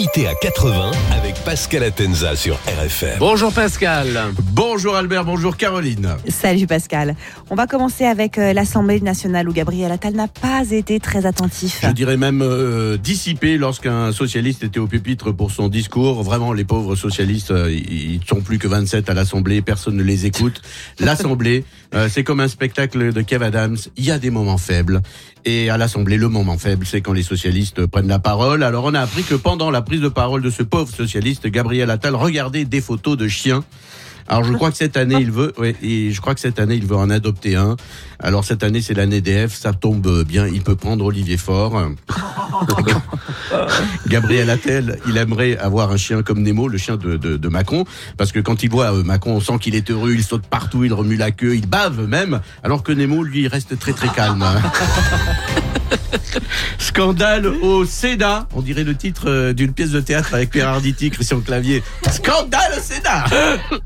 Limité à 80 avec Pascal Atenza sur RFM. Bonjour Pascal. Bonjour Albert, bonjour Caroline. Salut Pascal. On va commencer avec euh, l'Assemblée nationale où Gabriel Attal n'a pas été très attentif. Je dirais même euh, dissipé lorsqu'un socialiste était au pupitre pour son discours. Vraiment, les pauvres socialistes, euh, ils sont plus que 27 à l'Assemblée, personne ne les écoute. L'Assemblée, euh, c'est comme un spectacle de Kev Adams. Il y a des moments faibles. Et à l'Assemblée, le moment faible, c'est quand les socialistes prennent la parole. Alors on a appris que pendant la prise de parole de ce pauvre socialiste, Gabriel Attal regardait des photos de chiens. Alors je crois que cette année il veut, et je crois que cette année il veut en adopter un. Alors cette année c'est l'année DF, ça tombe bien, il peut prendre Olivier Faure. Gabriel Attal, il aimerait avoir un chien comme Nemo, le chien de, de, de Macron, parce que quand il voit euh, Macron, on sent qu'il est heureux, il saute partout, il remue la queue, il bave même, alors que Nemo lui reste très très calme. Scandale au Sénat. On dirait le titre euh, d'une pièce de théâtre avec Pierre Arditi, Christian Clavier. Scandale au Sénat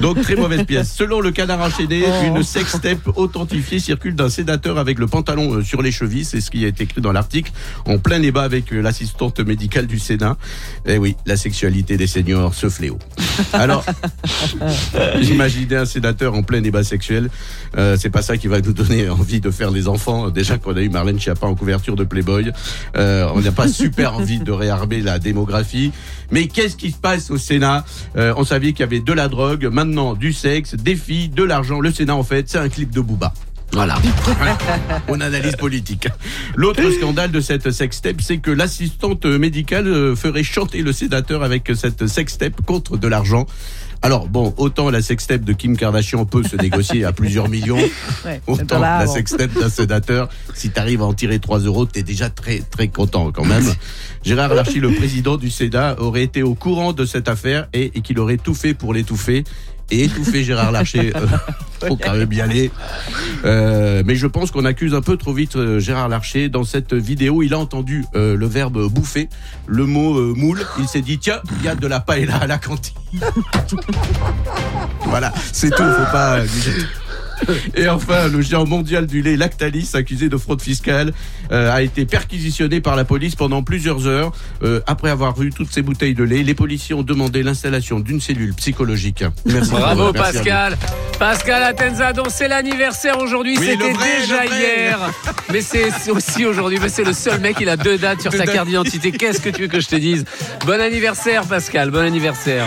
Donc très mauvaise pièce. Selon le canard enchaîné, une sextape authentifiée circule d'un sénateur avec le pantalon euh, sur les chevilles. C'est ce qui est écrit dans l'article. En plein débat avec euh, l'assistante médicale du Sénat. Eh oui, la sexualité des seniors, ce fléau. Alors, j'imaginais un sénateur en plein débat sexuel. Euh, c'est pas ça qui va nous donner envie de faire les enfants. Déjà qu'on a eu Marlène Schiappa en couverture de Playboy, euh, on n'a pas super envie de réarmer la démographie. Mais qu'est-ce qui se passe au Sénat? Euh, On savait qu'il y avait de la drogue, maintenant du sexe, des filles, de l'argent. Le Sénat, en fait, c'est un clip de Booba. Voilà. On analyse politique. L'autre scandale de cette sextape, c'est que l'assistante médicale euh, ferait chanter le sénateur avec cette sextape contre de l'argent. Alors bon, autant la sextape de Kim Kardashian peut se négocier à plusieurs millions, Ouais, autant la sextape d'un sénateur, si t'arrives à en tirer 3 euros, t'es déjà très très content quand même. Gérard Larcher, le président du Sénat, aurait été au courant de cette affaire et, et qu'il aurait tout fait pour l'étouffer. Et étouffer Gérard Larcher, euh, faut quand même y aller. Euh, mais je pense qu'on accuse un peu trop vite euh, Gérard Larcher. Dans cette vidéo, il a entendu euh, le verbe bouffer, le mot moule. Il s'est dit tiens, il y a de la paella à la cantine. voilà, c'est tout. Faut pas. et enfin, le géant mondial du lait Lactalis, accusé de fraude fiscale, euh, a été perquisitionné par la police pendant plusieurs heures. Euh, après avoir vu toutes ces bouteilles de lait, les policiers ont demandé l'installation d'une cellule psychologique. Merci. Bravo Merci. Pascal. Pascal Atenza, dont c'est l'anniversaire aujourd'hui. Oui, C'était déjà hier. Mais c'est c'est aussi aujourd'hui. Mais c'est le seul mec, il a deux dates sur Deux sa dates. carte d'identité. Qu'est-ce que tu veux que je te dise? Bon anniversaire Pascal, bon anniversaire.